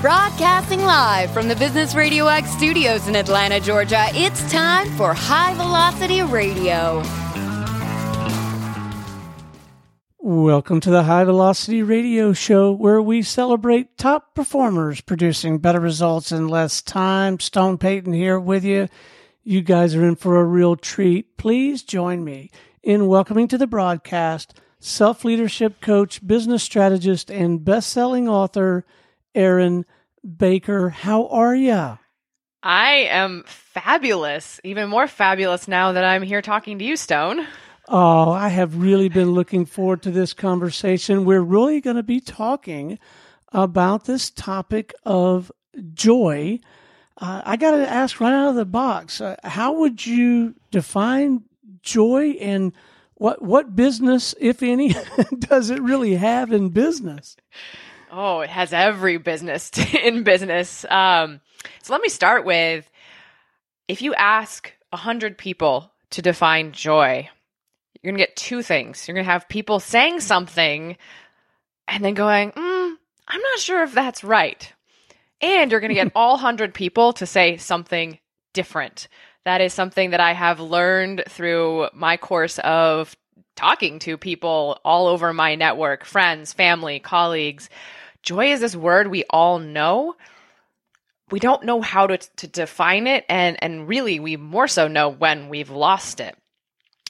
Broadcasting live from the Business Radio X studios in Atlanta, Georgia, it's time for High Velocity Radio. Welcome to the High Velocity Radio Show, where we celebrate top performers producing better results in less time. Stone Payton here with you. You guys are in for a real treat. Please join me in welcoming to the broadcast self leadership coach, business strategist, and best selling author, Erin Baker. How are you? I am fabulous, even more fabulous now that I'm here talking to you, Stone. Oh, I have really been looking forward to this conversation. We're really going to be talking about this topic of joy. Uh, I got to ask right out of the box uh, how would you define joy and what what business, if any, does it really have in business? Oh, it has every business in business. Um, so let me start with if you ask 100 people to define joy, you're going to get two things. You're going to have people saying something and then going, mm, I'm not sure if that's right. And you're going to get all 100 people to say something different. That is something that I have learned through my course of talking to people all over my network friends, family, colleagues joy is this word we all know. We don't know how to, to define it, and, and really, we more so know when we've lost it.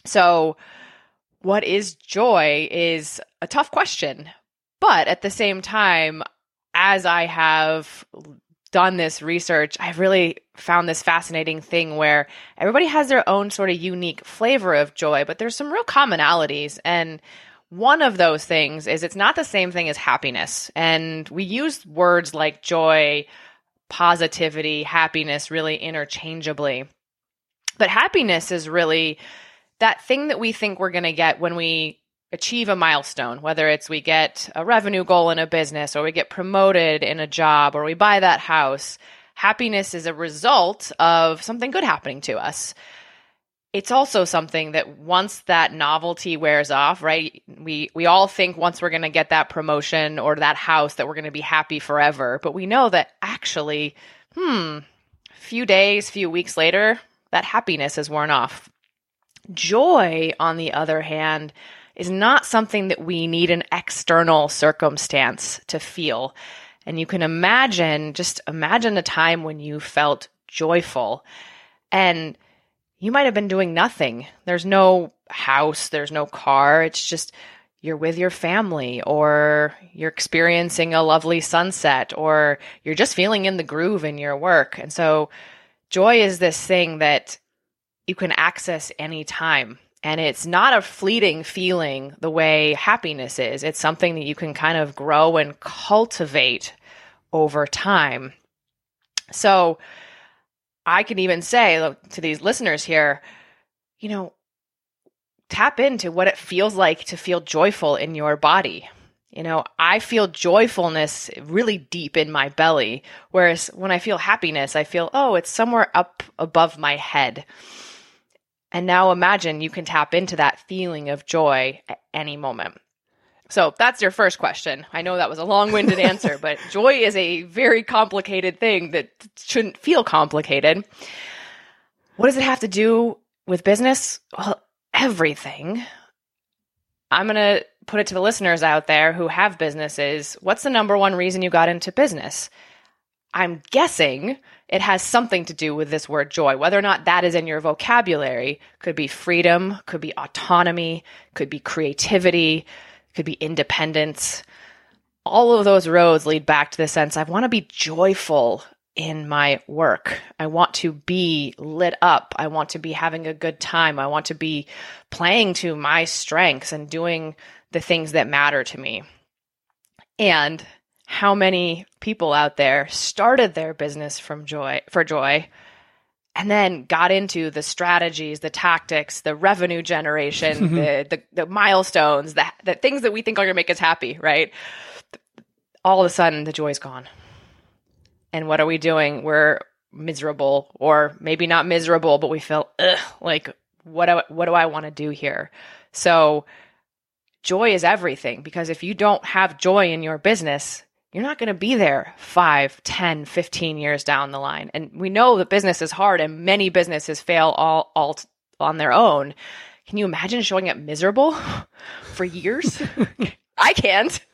So, what is joy is a tough question. But at the same time, as I have done this research, I've really found this fascinating thing where everybody has their own sort of unique flavor of joy, but there's some real commonalities. And one of those things is it's not the same thing as happiness. And we use words like joy, positivity, happiness really interchangeably. But happiness is really that thing that we think we're going to get when we achieve a milestone, whether it's we get a revenue goal in a business or we get promoted in a job or we buy that house. Happiness is a result of something good happening to us it's also something that once that novelty wears off, right? We we all think once we're going to get that promotion or that house that we're going to be happy forever, but we know that actually, hmm, few days, few weeks later, that happiness has worn off. Joy, on the other hand, is not something that we need an external circumstance to feel. And you can imagine, just imagine a time when you felt joyful and you might have been doing nothing. There's no house, there's no car. It's just you're with your family or you're experiencing a lovely sunset or you're just feeling in the groove in your work. And so joy is this thing that you can access anytime. And it's not a fleeting feeling the way happiness is. It's something that you can kind of grow and cultivate over time. So, I can even say to these listeners here, you know, tap into what it feels like to feel joyful in your body. You know, I feel joyfulness really deep in my belly, whereas when I feel happiness, I feel, oh, it's somewhere up above my head. And now imagine you can tap into that feeling of joy at any moment. So that's your first question. I know that was a long winded answer, but joy is a very complicated thing that shouldn't feel complicated. What does it have to do with business? Well, everything. I'm going to put it to the listeners out there who have businesses. What's the number one reason you got into business? I'm guessing it has something to do with this word joy. Whether or not that is in your vocabulary could be freedom, could be autonomy, could be creativity, could be independence. All of those roads lead back to the sense I want to be joyful in my work. I want to be lit up. I want to be having a good time. I want to be playing to my strengths and doing the things that matter to me. And how many people out there started their business from joy for joy and then got into the strategies, the tactics, the revenue generation, mm-hmm. the, the, the milestones, the the things that we think are going to make us happy, right? All of a sudden, the joy's gone. And what are we doing? We're miserable, or maybe not miserable, but we feel like what do, what do I want to do here? So, joy is everything because if you don't have joy in your business, you're not going to be there 5, 10, 15 years down the line. And we know that business is hard and many businesses fail all, all on their own. Can you imagine showing up miserable for years? I can't.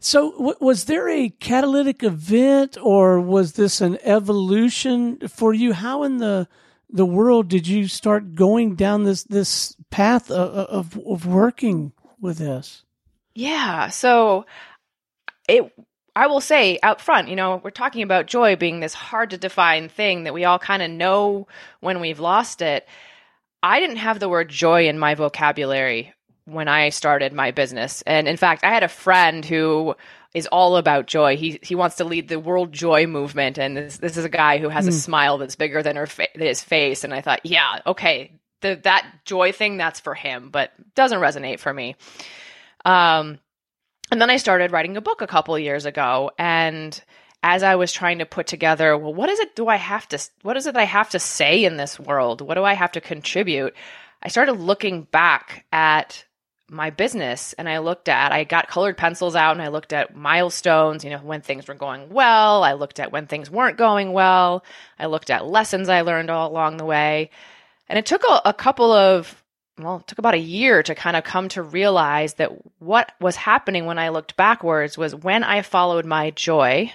So, w- was there a catalytic event, or was this an evolution for you? How in the the world did you start going down this this path of of, of working with this? Yeah. So, it I will say out front, you know, we're talking about joy being this hard to define thing that we all kind of know when we've lost it. I didn't have the word joy in my vocabulary when I started my business. And in fact, I had a friend who is all about joy. He he wants to lead the world joy movement and this, this is a guy who has mm. a hmm. smile that's bigger than her fa- his face and I thought, yeah, okay, the that joy thing that's for him, but doesn't resonate for me. Um and then I started writing a book a couple years ago and as I was trying to put together, well, what is it do I have to what is it I have to say in this world? What do I have to contribute? I started looking back at my business and I looked at I got colored pencils out and I looked at milestones, you know, when things were going well, I looked at when things weren't going well, I looked at lessons I learned all along the way. And it took a, a couple of well, it took about a year to kind of come to realize that what was happening when I looked backwards was when I followed my joy,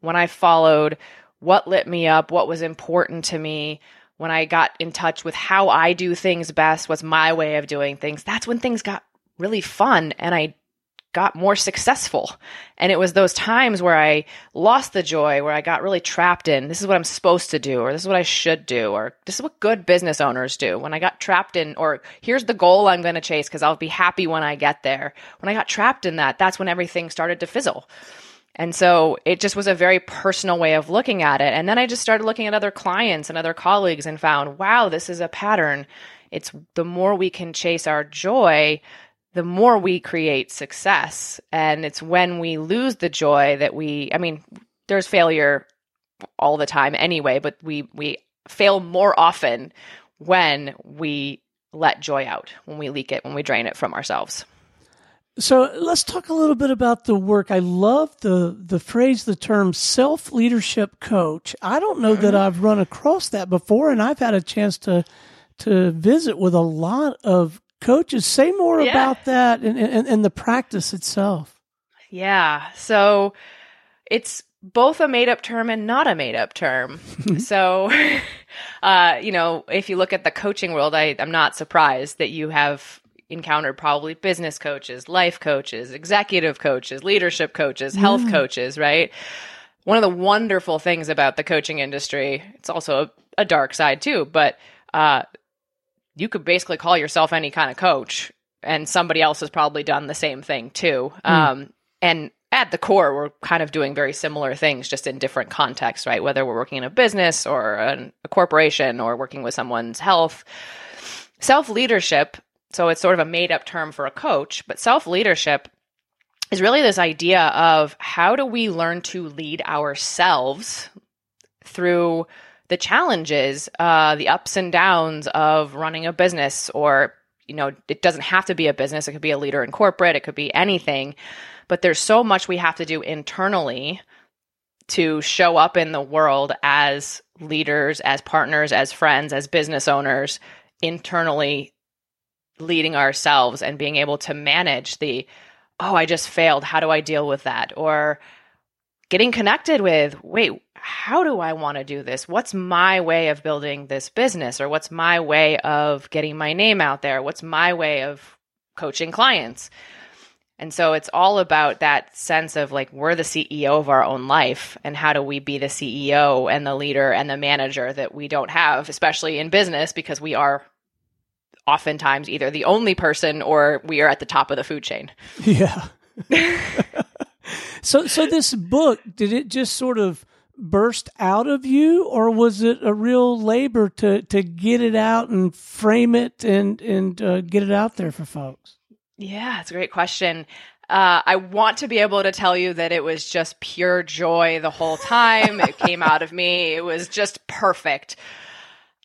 when I followed what lit me up, what was important to me, when I got in touch with how I do things best, what's my way of doing things, that's when things got really fun and I got more successful. And it was those times where I lost the joy, where I got really trapped in this is what I'm supposed to do, or this is what I should do, or this is what good business owners do. When I got trapped in, or here's the goal I'm going to chase because I'll be happy when I get there. When I got trapped in that, that's when everything started to fizzle. And so it just was a very personal way of looking at it. And then I just started looking at other clients and other colleagues and found, wow, this is a pattern. It's the more we can chase our joy, the more we create success. And it's when we lose the joy that we, I mean, there's failure all the time anyway, but we, we fail more often when we let joy out, when we leak it, when we drain it from ourselves. So let's talk a little bit about the work. I love the the phrase, the term self leadership coach. I don't know that mm-hmm. I've run across that before, and I've had a chance to to visit with a lot of coaches. Say more yeah. about that and, and, and the practice itself. Yeah. So it's both a made up term and not a made up term. so, uh, you know, if you look at the coaching world, I, I'm not surprised that you have encountered probably business coaches, life coaches, executive coaches, leadership coaches, health yeah. coaches, right? One of the wonderful things about the coaching industry, it's also a, a dark side too, but uh, you could basically call yourself any kind of coach and somebody else has probably done the same thing too. Mm. Um, and at the core, we're kind of doing very similar things, just in different contexts, right? Whether we're working in a business or an, a corporation or working with someone's health. Self leadership, so it's sort of a made up term for a coach, but self leadership is really this idea of how do we learn to lead ourselves through the challenges, uh, the ups and downs of running a business, or you know, it doesn't have to be a business. It could be a leader in corporate. It could be anything. But there's so much we have to do internally to show up in the world as leaders, as partners, as friends, as business owners, internally leading ourselves and being able to manage the, oh, I just failed. How do I deal with that? Or getting connected with, wait, how do I want to do this? What's my way of building this business? Or what's my way of getting my name out there? What's my way of coaching clients? And so it's all about that sense of like, we're the CEO of our own life. And how do we be the CEO and the leader and the manager that we don't have, especially in business, because we are oftentimes either the only person or we are at the top of the food chain. Yeah. so, so this book, did it just sort of burst out of you or was it a real labor to to get it out and frame it and and uh, get it out there for folks yeah it's a great question uh, I want to be able to tell you that it was just pure joy the whole time. it came out of me. It was just perfect.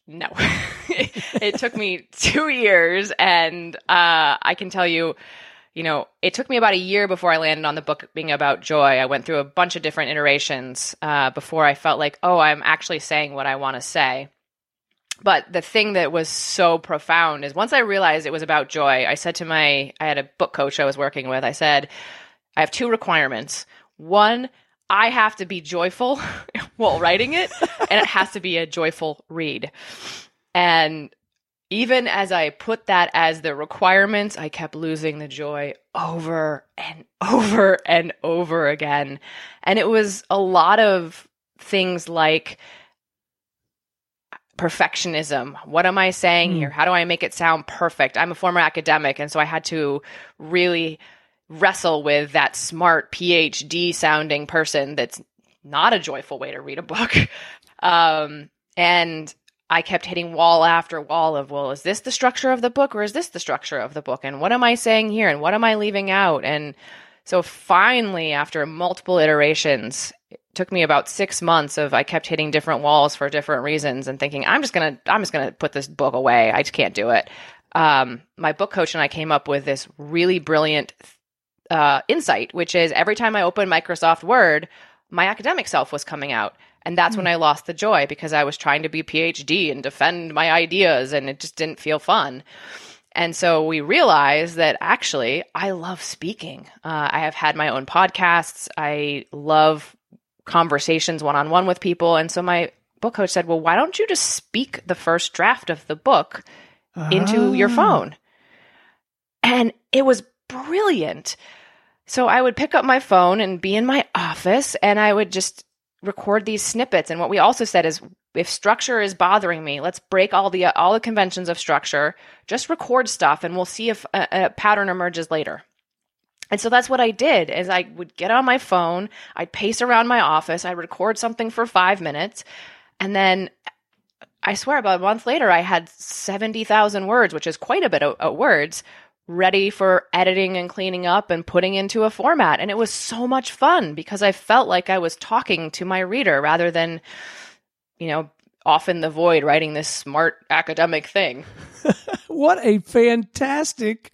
No, it took me two years, and uh, I can tell you, you know, it took me about a year before I landed on the book being about joy. I went through a bunch of different iterations uh, before I felt like, oh, I'm actually saying what I want to say. But the thing that was so profound is once I realized it was about joy, I said to my, I had a book coach I was working with, I said, I have two requirements. One, I have to be joyful while writing it, and it has to be a joyful read. And even as I put that as the requirements, I kept losing the joy over and over and over again. And it was a lot of things like, perfectionism. What am I saying mm. here? How do I make it sound perfect? I'm a former academic, and so I had to really wrestle with that smart PhD sounding person that's not a joyful way to read a book. Um, and I kept hitting wall after wall of, well, is this the structure of the book or is this the structure of the book? And what am I saying here? And what am I leaving out? And so finally, after multiple iterations, it took me about six months of I kept hitting different walls for different reasons and thinking I'm just gonna I'm just gonna put this book away. I just can't do it. Um, my book coach and I came up with this really brilliant uh, insight, which is every time I open Microsoft Word, my academic self was coming out. And that's mm. when I lost the joy because I was trying to be PhD and defend my ideas and it just didn't feel fun. And so we realized that actually I love speaking. Uh, I have had my own podcasts. I love conversations one on one with people. And so my book coach said, Well, why don't you just speak the first draft of the book into your ah. phone? And it was brilliant. So I would pick up my phone and be in my office and I would just record these snippets. And what we also said is if structure is bothering me, let's break all the all the conventions of structure, just record stuff and we'll see if a, a pattern emerges later. And so that's what I did is I would get on my phone, I'd pace around my office, I'd record something for 5 minutes, and then I swear about a month later I had 70,000 words, which is quite a bit of, of words ready for editing and cleaning up and putting into a format. And it was so much fun because I felt like I was talking to my reader rather than, you know, off in the void writing this smart academic thing. what a fantastic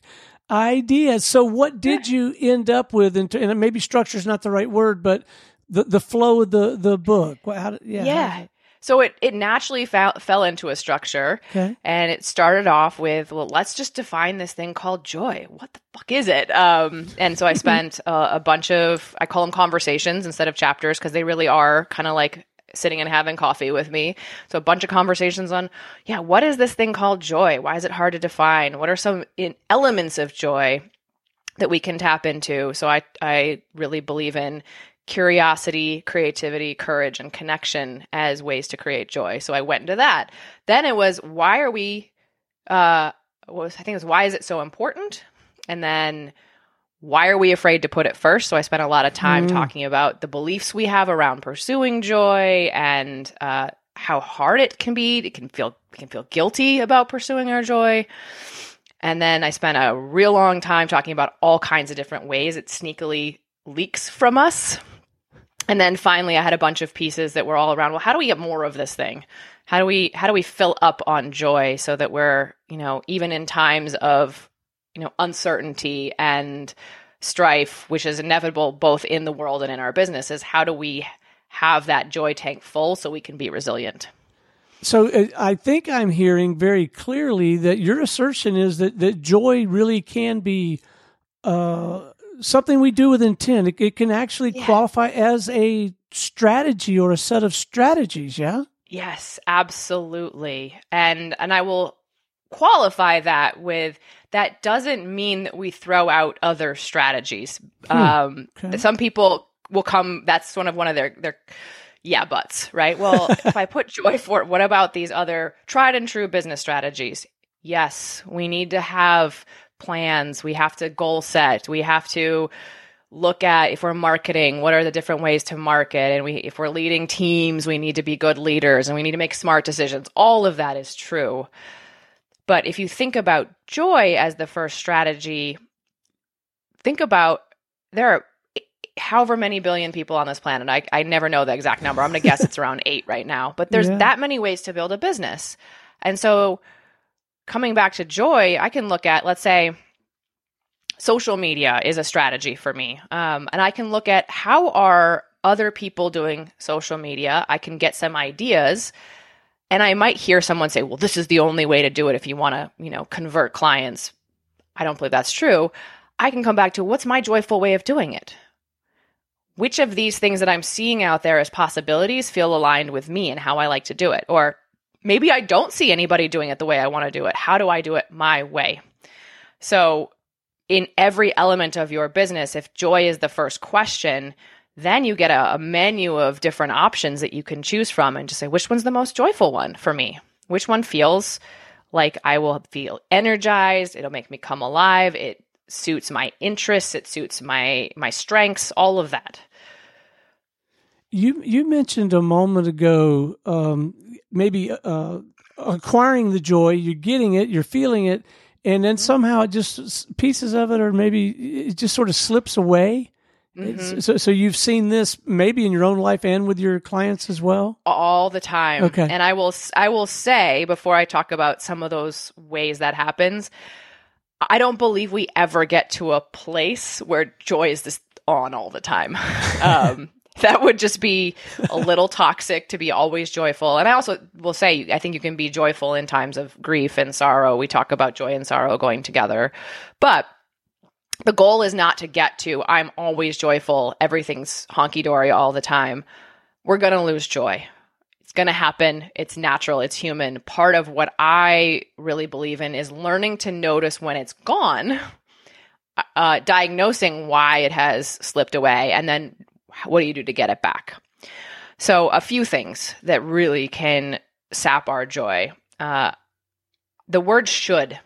idea. So, what did you end up with? and maybe structure is not the right word, but the the flow of the the book. How yeah. Yeah. So it, it naturally fell, fell into a structure. Okay. And it started off with, well, let's just define this thing called joy. What the fuck is it? Um, and so I spent uh, a bunch of, I call them conversations instead of chapters because they really are kind of like sitting and having coffee with me. So a bunch of conversations on, yeah, what is this thing called joy? Why is it hard to define? What are some elements of joy that we can tap into? So I I really believe in curiosity, creativity, courage, and connection as ways to create joy. So I went into that. Then it was why are we uh was I think it was why is it so important? And then why are we afraid to put it first? So I spent a lot of time mm. talking about the beliefs we have around pursuing joy and uh, how hard it can be. It can feel we can feel guilty about pursuing our joy. And then I spent a real long time talking about all kinds of different ways it sneakily leaks from us. And then finally I had a bunch of pieces that were all around, well, how do we get more of this thing? How do we how do we fill up on joy so that we're, you know, even in times of you know uncertainty and strife which is inevitable both in the world and in our businesses how do we have that joy tank full so we can be resilient so uh, I think I'm hearing very clearly that your assertion is that, that joy really can be uh, something we do with intent. It, it can actually yeah. qualify as a strategy or a set of strategies. Yeah. Yes, absolutely. And and I will qualify that with that doesn't mean that we throw out other strategies. Hmm. Um, okay. Some people will come. That's one of one of their their yeah buts, right? Well, if I put joy for it, what about these other tried and true business strategies? Yes, we need to have plans. We have to goal set. We have to look at if we're marketing what are the different ways to market and we if we're leading teams we need to be good leaders and we need to make smart decisions all of that is true but if you think about joy as the first strategy, think about there are however many billion people on this planet. I, I never know the exact number. I'm going to guess it's around eight right now, but there's yeah. that many ways to build a business. And so coming back to joy, I can look at, let's say, social media is a strategy for me. Um, and I can look at how are other people doing social media. I can get some ideas and I might hear someone say, well, this is the only way to do it if you want to, you know, convert clients. I don't believe that's true. I can come back to what's my joyful way of doing it? Which of these things that I'm seeing out there as possibilities feel aligned with me and how I like to do it? Or maybe I don't see anybody doing it the way I want to do it. How do I do it my way? So, in every element of your business, if joy is the first question, then you get a, a, menu of different options that you can choose from and just say, which one's the most joyful one for me? Which one feels like I will feel energized? It'll make me come alive. It suits my interests. It suits my my strengths. All of that. You you mentioned a moment ago, um, maybe uh, acquiring the joy. You're getting it. You're feeling it, and then somehow it just pieces of it, or maybe it just sort of slips away. Mm-hmm. So, so you've seen this maybe in your own life and with your clients as well, all the time. Okay, and I will I will say before I talk about some of those ways that happens, I don't believe we ever get to a place where joy is just on all the time. Um, that would just be a little toxic to be always joyful. And I also will say, I think you can be joyful in times of grief and sorrow. We talk about joy and sorrow going together, but the goal is not to get to I'm always joyful, everything's honky dory all the time. We're going to lose joy. It's going to happen. It's natural. It's human. Part of what I really believe in is learning to notice when it's gone, uh, diagnosing why it has slipped away, and then what do you do to get it back? So, a few things that really can sap our joy. Uh, the word should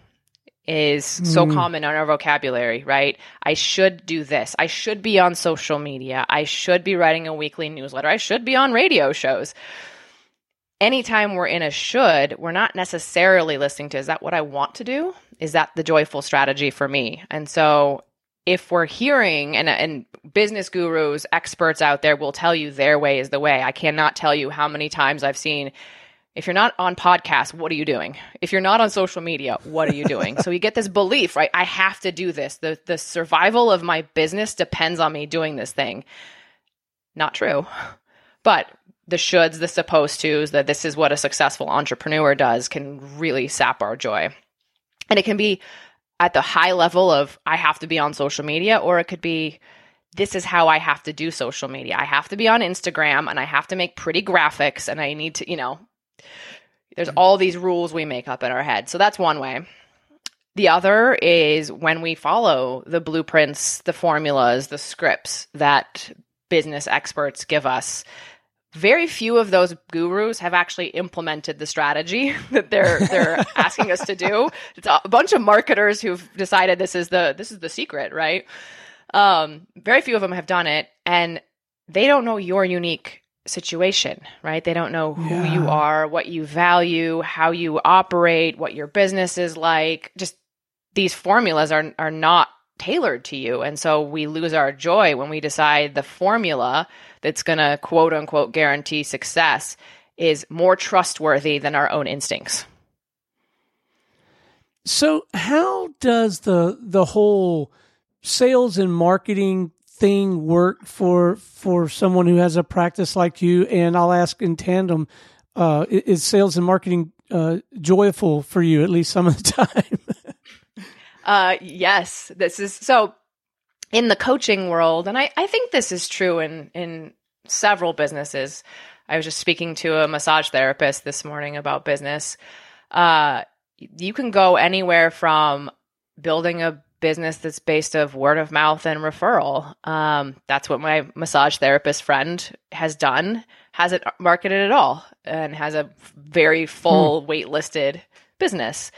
is so mm. common in our vocabulary, right? I should do this. I should be on social media. I should be writing a weekly newsletter. I should be on radio shows. Anytime we're in a should, we're not necessarily listening to is that what I want to do? Is that the joyful strategy for me? And so if we're hearing and, and business gurus, experts out there will tell you their way is the way. I cannot tell you how many times I've seen if you're not on podcasts, what are you doing? If you're not on social media, what are you doing? so you get this belief, right? I have to do this. The the survival of my business depends on me doing this thing. Not true. But the shoulds, the supposed tos, that this is what a successful entrepreneur does can really sap our joy. And it can be at the high level of I have to be on social media, or it could be this is how I have to do social media. I have to be on Instagram and I have to make pretty graphics and I need to, you know, there's mm-hmm. all these rules we make up in our head. So that's one way. The other is when we follow the blueprints, the formulas, the scripts that business experts give us. Very few of those gurus have actually implemented the strategy that they're they're asking us to do. It's a bunch of marketers who've decided this is the this is the secret, right? Um, very few of them have done it, and they don't know your unique situation, right? They don't know who yeah. you are, what you value, how you operate, what your business is like. Just these formulas are are not tailored to you. And so we lose our joy when we decide the formula that's going to quote unquote guarantee success is more trustworthy than our own instincts. So how does the the whole sales and marketing thing work for for someone who has a practice like you? And I'll ask in tandem: uh, Is sales and marketing uh, joyful for you at least some of the time? Uh, yes, this is so. In the coaching world, and I, I think this is true in in several businesses. I was just speaking to a massage therapist this morning about business. Uh, you can go anywhere from building a business that's based of word of mouth and referral. Um, that's what my massage therapist friend has done. Hasn't marketed at all and has a very full hmm. waitlisted business.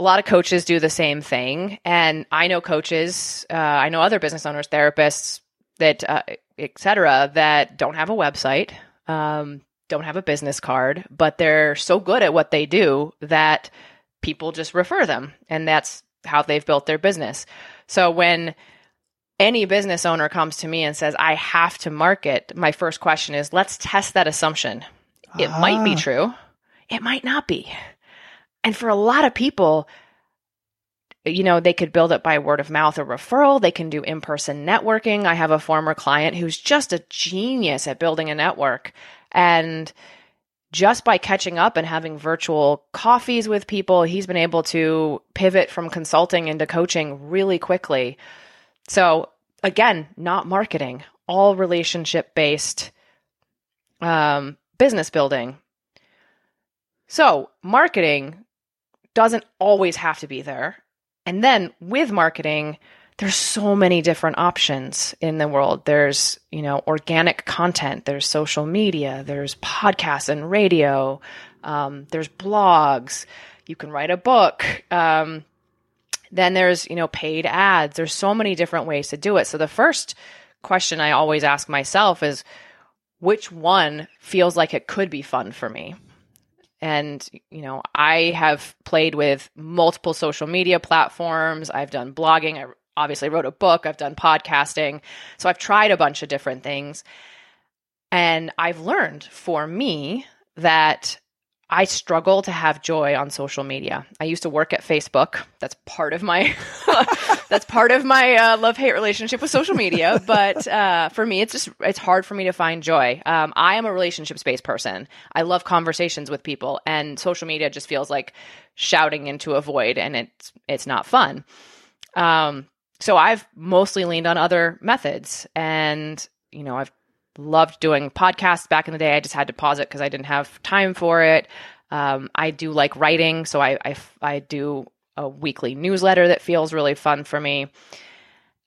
A lot of coaches do the same thing, and I know coaches, uh, I know other business owners, therapists that, uh, etc., that don't have a website, um, don't have a business card, but they're so good at what they do that people just refer them, and that's how they've built their business. So when any business owner comes to me and says, I have to market, my first question is, let's test that assumption. It ah. might be ah. true, it might not be. And for a lot of people, you know, they could build it by word of mouth or referral. They can do in person networking. I have a former client who's just a genius at building a network. And just by catching up and having virtual coffees with people, he's been able to pivot from consulting into coaching really quickly. So, again, not marketing, all relationship based um, business building. So, marketing doesn't always have to be there. And then with marketing, there's so many different options in the world. There's, you know, organic content, there's social media, there's podcasts and radio, um, there's blogs, you can write a book. Um, then there's, you know, paid ads. There's so many different ways to do it. So the first question I always ask myself is which one feels like it could be fun for me? And, you know, I have played with multiple social media platforms. I've done blogging. I obviously wrote a book. I've done podcasting. So I've tried a bunch of different things. And I've learned for me that I struggle to have joy on social media. I used to work at Facebook. That's part of my that's part of my uh, love hate relationship with social media. But uh, for me, it's just it's hard for me to find joy. Um, I am a relationships based person. I love conversations with people, and social media just feels like shouting into a void, and it's it's not fun. Um, so I've mostly leaned on other methods, and you know I've loved doing podcasts back in the day. I just had to pause it because I didn't have time for it. Um, I do like writing, so I, I, I do a weekly newsletter that feels really fun for me.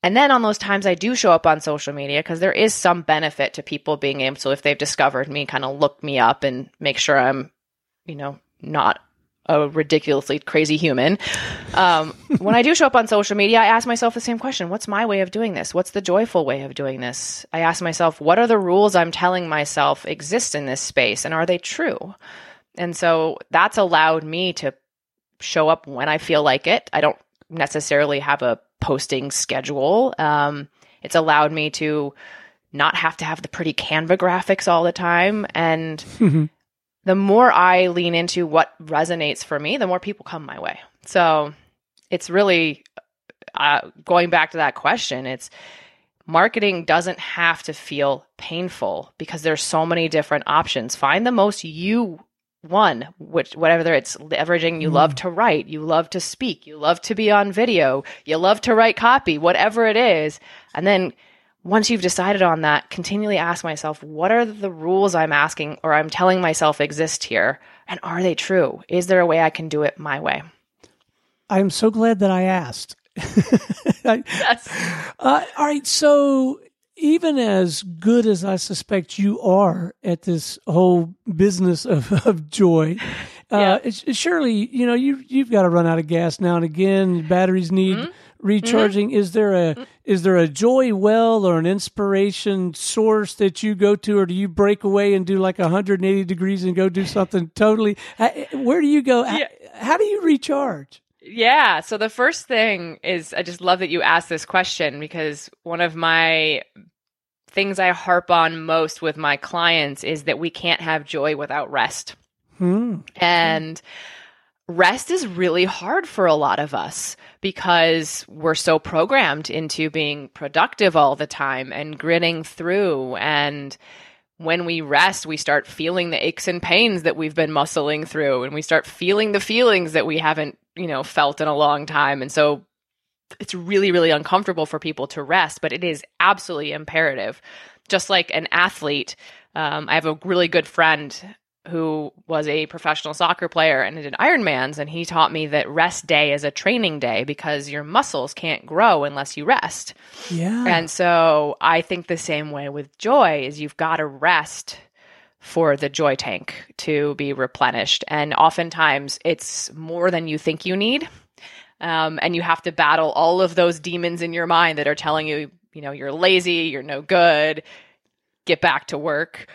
And then on those times I do show up on social media because there is some benefit to people being able to, if they've discovered me, kind of look me up and make sure I'm, you know, not a ridiculously crazy human. Um, when I do show up on social media, I ask myself the same question What's my way of doing this? What's the joyful way of doing this? I ask myself, What are the rules I'm telling myself exist in this space and are they true? And so that's allowed me to show up when I feel like it. I don't necessarily have a posting schedule. Um, it's allowed me to not have to have the pretty Canva graphics all the time and the more I lean into what resonates for me, the more people come my way. So it's really uh, going back to that question. It's marketing doesn't have to feel painful because there's so many different options. Find the most you one, which whatever it's leveraging, you mm. love to write, you love to speak, you love to be on video, you love to write copy, whatever it is, and then once you've decided on that, continually ask myself, what are the rules I'm asking or I'm telling myself exist here? And are they true? Is there a way I can do it my way? I'm so glad that I asked. yes. Uh, all right. So, even as good as I suspect you are at this whole business of, of joy, uh, yeah. surely you know you you've got to run out of gas now and again. Batteries need mm-hmm recharging mm-hmm. is there a is there a joy well or an inspiration source that you go to or do you break away and do like 180 degrees and go do something totally where do you go yeah. how do you recharge yeah. So the first thing is i just love that you asked this question because one of my things i harp on most with my clients is that we can't have joy without rest. Hmm. and rest is really hard for a lot of us because we're so programmed into being productive all the time and grinning through. And when we rest we start feeling the aches and pains that we've been muscling through and we start feeling the feelings that we haven't you know felt in a long time and so it's really really uncomfortable for people to rest but it is absolutely imperative just like an athlete um, I have a really good friend who was a professional soccer player and did Ironmans, and he taught me that rest day is a training day because your muscles can't grow unless you rest. Yeah. And so I think the same way with joy is you've got to rest for the joy tank to be replenished. And oftentimes it's more than you think you need. Um, and you have to battle all of those demons in your mind that are telling you, you know, you're lazy, you're no good, get back to work.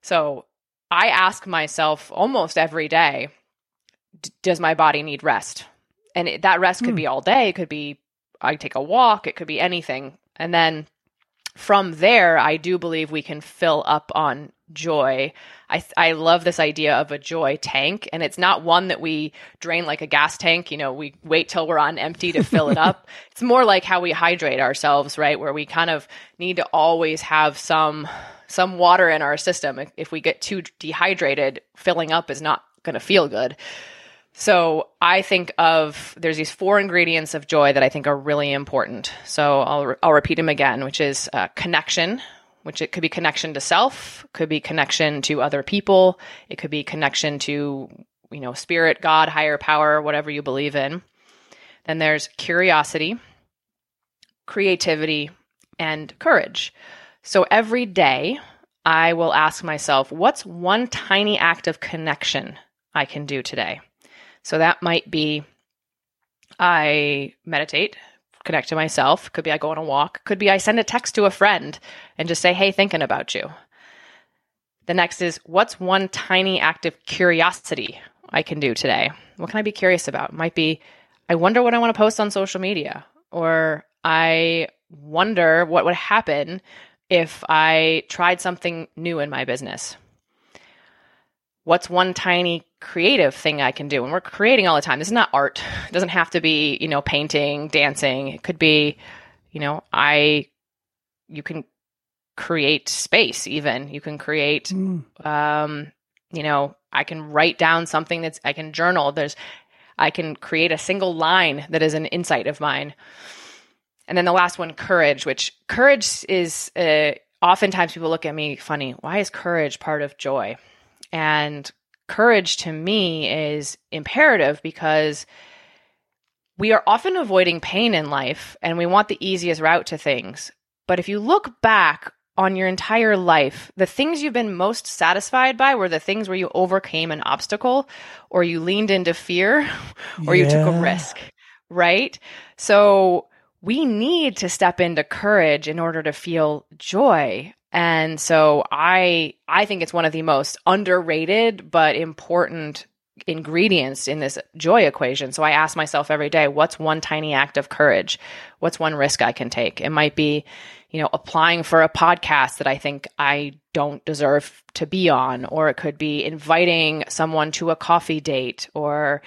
So I ask myself almost every day, does my body need rest? And it, that rest could hmm. be all day. It could be I take a walk. It could be anything. And then from there, I do believe we can fill up on joy. I, I love this idea of a joy tank, and it's not one that we drain like a gas tank. You know, we wait till we're on empty to fill it up. It's more like how we hydrate ourselves, right? Where we kind of need to always have some some water in our system. If, if we get too dehydrated, filling up is not going to feel good. So I think of there's these four ingredients of joy that I think are really important. So I'll I'll repeat them again, which is uh, connection, which it could be connection to self, could be connection to other people, it could be connection to you know spirit, God, higher power, whatever you believe in. Then there's curiosity, creativity, and courage. So every day I will ask myself, what's one tiny act of connection I can do today? So that might be I meditate, connect to myself. Could be I go on a walk. Could be I send a text to a friend and just say, hey, thinking about you. The next is what's one tiny act of curiosity I can do today? What can I be curious about? It might be I wonder what I want to post on social media, or I wonder what would happen if I tried something new in my business what's one tiny creative thing I can do? And we're creating all the time. This is not art. It doesn't have to be, you know, painting, dancing. It could be, you know, I, you can create space even. You can create, mm. um, you know, I can write down something that's, I can journal. There's, I can create a single line that is an insight of mine. And then the last one, courage, which courage is, uh, oftentimes people look at me funny. Why is courage part of joy? And courage to me is imperative because we are often avoiding pain in life and we want the easiest route to things. But if you look back on your entire life, the things you've been most satisfied by were the things where you overcame an obstacle or you leaned into fear or yeah. you took a risk, right? So we need to step into courage in order to feel joy. And so I I think it's one of the most underrated but important ingredients in this joy equation. So I ask myself every day, what's one tiny act of courage? What's one risk I can take? It might be, you know, applying for a podcast that I think I don't deserve to be on, or it could be inviting someone to a coffee date or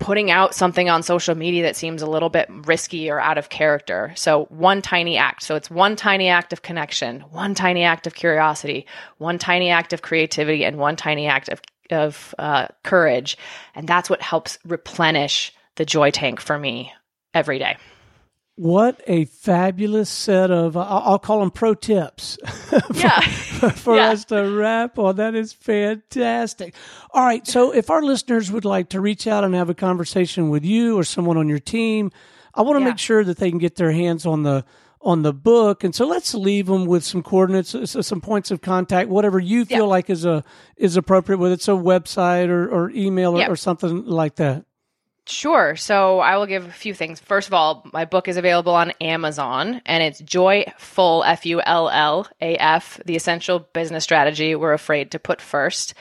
putting out something on social media that seems a little bit risky or out of character. So, one tiny act. So, it's one tiny act of connection, one tiny act of curiosity, one tiny act of creativity, and one tiny act of, of uh, courage. And that's what helps replenish the joy tank for me every day. What a fabulous set of, I'll call them pro tips for, yeah. for yeah. us to wrap on. That is fantastic. All right. So if our listeners would like to reach out and have a conversation with you or someone on your team, I want to yeah. make sure that they can get their hands on the, on the book. And so let's leave them with some coordinates, some points of contact, whatever you feel yeah. like is a, is appropriate, whether it's a website or, or email or, or something like that. Sure. So I will give a few things. First of all, my book is available on Amazon and it's Joyfull, F U L L A F, the essential business strategy we're afraid to put first.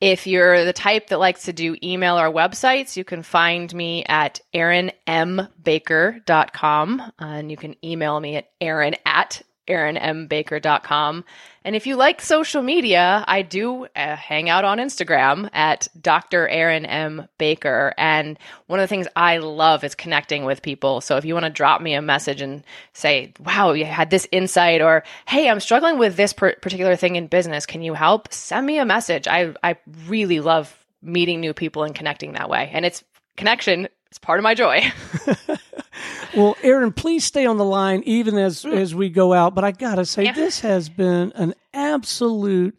If you're the type that likes to do email or websites, you can find me at erinmbaker.com and you can email me at erin at erinmbaker.com. And if you like social media, I do uh, hang out on Instagram at Dr. Erin M. Baker. And one of the things I love is connecting with people. So if you want to drop me a message and say, wow, you had this insight, or hey, I'm struggling with this per- particular thing in business, can you help? Send me a message. I, I really love meeting new people and connecting that way. And it's connection, it's part of my joy. well, Erin, please stay on the line even as as we go out. But I gotta say, yeah. this has been an absolute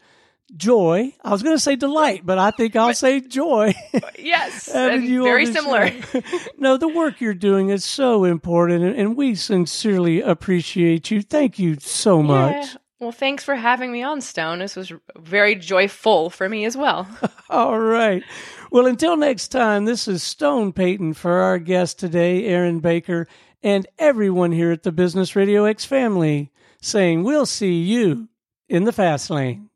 joy. I was going to say delight, but I think I'll but, say joy. yes, very similar. no, the work you're doing is so important, and, and, we sincerely appreciate you. Thank you so much. Yeah. Well, thanks for having me on, Stone. This was very joyful for me as well. All right. Well, until next time, this is Stone Payton for our guest today, Erin Baker, and everyone here at the Business Radio X family saying we'll see you in the fast lane.